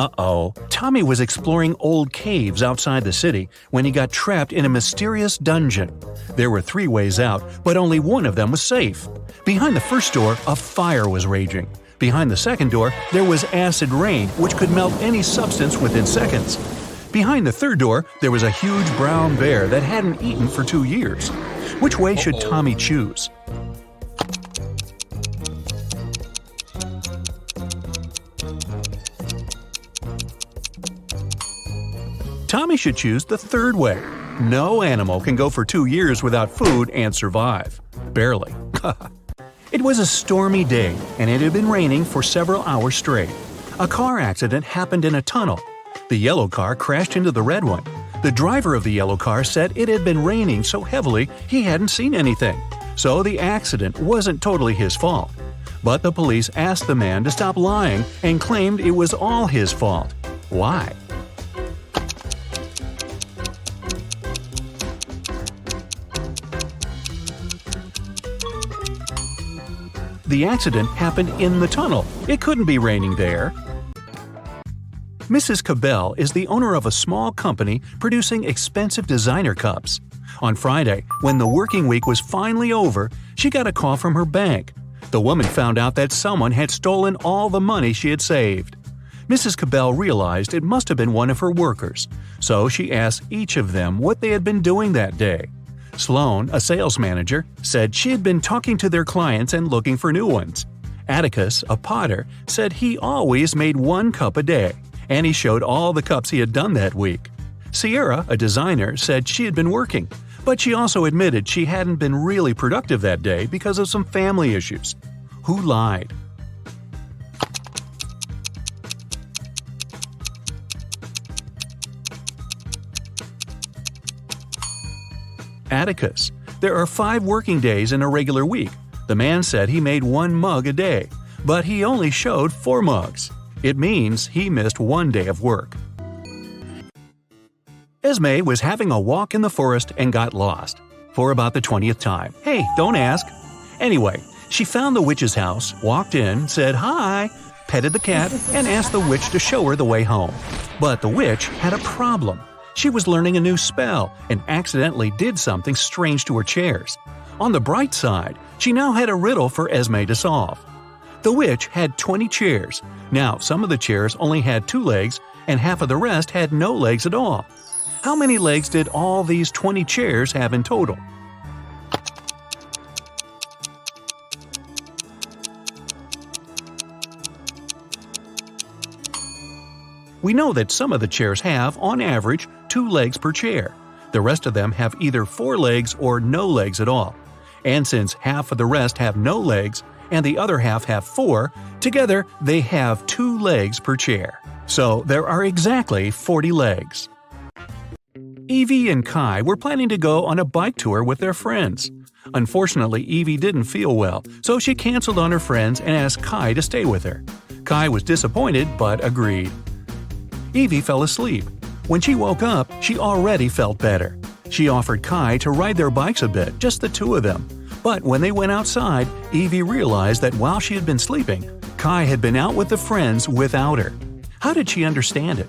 Uh oh, Tommy was exploring old caves outside the city when he got trapped in a mysterious dungeon. There were three ways out, but only one of them was safe. Behind the first door, a fire was raging. Behind the second door, there was acid rain, which could melt any substance within seconds. Behind the third door, there was a huge brown bear that hadn't eaten for two years. Which way should Tommy choose? Tommy should choose the third way. No animal can go for two years without food and survive. Barely. it was a stormy day, and it had been raining for several hours straight. A car accident happened in a tunnel. The yellow car crashed into the red one. The driver of the yellow car said it had been raining so heavily he hadn't seen anything, so the accident wasn't totally his fault. But the police asked the man to stop lying and claimed it was all his fault. Why? The accident happened in the tunnel. It couldn't be raining there. Mrs. Cabell is the owner of a small company producing expensive designer cups. On Friday, when the working week was finally over, she got a call from her bank. The woman found out that someone had stolen all the money she had saved. Mrs. Cabell realized it must have been one of her workers, so she asked each of them what they had been doing that day. Sloan, a sales manager, said she had been talking to their clients and looking for new ones. Atticus, a potter, said he always made one cup a day, and he showed all the cups he had done that week. Sierra, a designer, said she had been working, but she also admitted she hadn't been really productive that day because of some family issues. Who lied? Atticus. There are five working days in a regular week. The man said he made one mug a day, but he only showed four mugs. It means he missed one day of work. Esme was having a walk in the forest and got lost. For about the 20th time. Hey, don't ask. Anyway, she found the witch's house, walked in, said hi, petted the cat, and asked the witch to show her the way home. But the witch had a problem. She was learning a new spell and accidentally did something strange to her chairs. On the bright side, she now had a riddle for Esme to solve. The witch had 20 chairs. Now, some of the chairs only had two legs, and half of the rest had no legs at all. How many legs did all these 20 chairs have in total? We know that some of the chairs have, on average, two legs per chair. The rest of them have either four legs or no legs at all. And since half of the rest have no legs and the other half have four, together they have two legs per chair. So there are exactly 40 legs. Evie and Kai were planning to go on a bike tour with their friends. Unfortunately, Evie didn't feel well, so she canceled on her friends and asked Kai to stay with her. Kai was disappointed but agreed. Evie fell asleep. When she woke up, she already felt better. She offered Kai to ride their bikes a bit, just the two of them. But when they went outside, Evie realized that while she had been sleeping, Kai had been out with the friends without her. How did she understand it?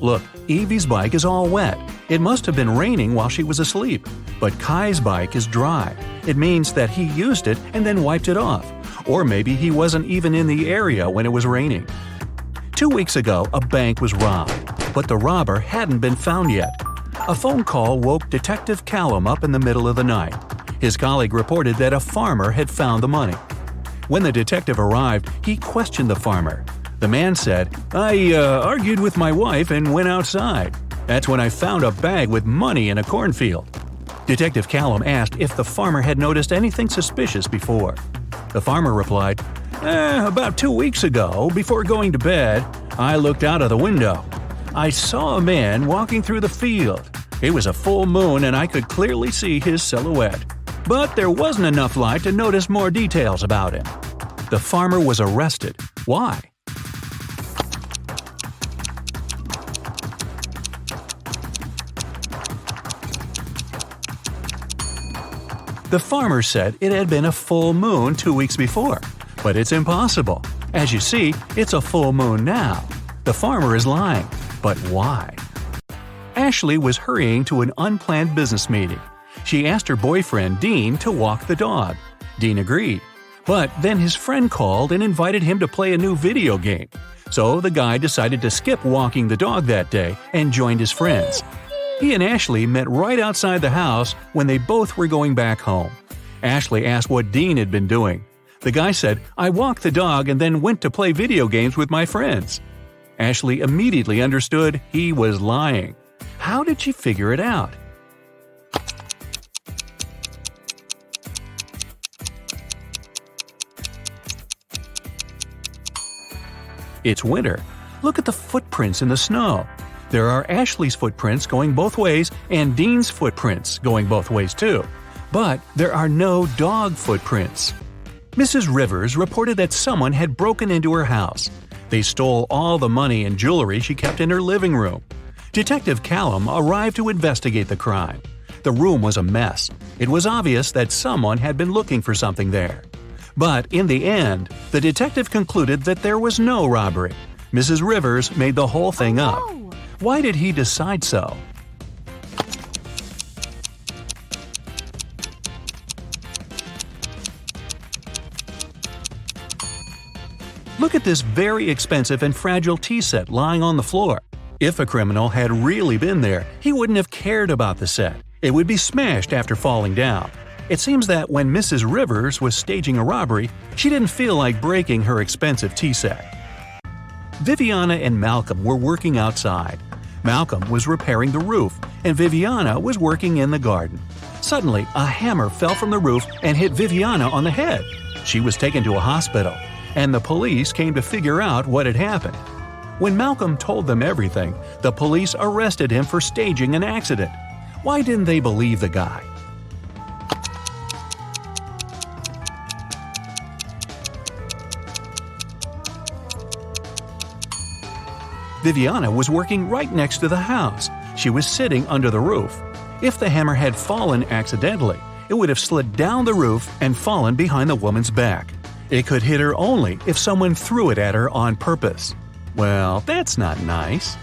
Look, Evie's bike is all wet. It must have been raining while she was asleep. But Kai's bike is dry. It means that he used it and then wiped it off. Or maybe he wasn't even in the area when it was raining. Two weeks ago, a bank was robbed, but the robber hadn't been found yet. A phone call woke Detective Callum up in the middle of the night. His colleague reported that a farmer had found the money. When the detective arrived, he questioned the farmer. The man said, I uh, argued with my wife and went outside. That's when I found a bag with money in a cornfield. Detective Callum asked if the farmer had noticed anything suspicious before. The farmer replied, eh, About two weeks ago, before going to bed, I looked out of the window. I saw a man walking through the field. It was a full moon and I could clearly see his silhouette. But there wasn't enough light to notice more details about him. The farmer was arrested. Why? The farmer said it had been a full moon two weeks before, but it's impossible. As you see, it's a full moon now. The farmer is lying. But why? Ashley was hurrying to an unplanned business meeting. She asked her boyfriend, Dean, to walk the dog. Dean agreed. But then his friend called and invited him to play a new video game. So the guy decided to skip walking the dog that day and joined his friends. He and Ashley met right outside the house when they both were going back home. Ashley asked what Dean had been doing. The guy said, I walked the dog and then went to play video games with my friends. Ashley immediately understood he was lying. How did she figure it out? It's winter. Look at the footprints in the snow. There are Ashley's footprints going both ways and Dean's footprints going both ways too. But there are no dog footprints. Mrs. Rivers reported that someone had broken into her house. They stole all the money and jewelry she kept in her living room. Detective Callum arrived to investigate the crime. The room was a mess. It was obvious that someone had been looking for something there. But in the end, the detective concluded that there was no robbery. Mrs. Rivers made the whole thing up. Oh, Why did he decide so? Look at this very expensive and fragile tea set lying on the floor. If a criminal had really been there, he wouldn't have cared about the set. It would be smashed after falling down. It seems that when Mrs. Rivers was staging a robbery, she didn't feel like breaking her expensive tea set. Viviana and Malcolm were working outside. Malcolm was repairing the roof, and Viviana was working in the garden. Suddenly, a hammer fell from the roof and hit Viviana on the head. She was taken to a hospital, and the police came to figure out what had happened. When Malcolm told them everything, the police arrested him for staging an accident. Why didn't they believe the guy? Viviana was working right next to the house. She was sitting under the roof. If the hammer had fallen accidentally, it would have slid down the roof and fallen behind the woman's back. It could hit her only if someone threw it at her on purpose. Well, that's not nice.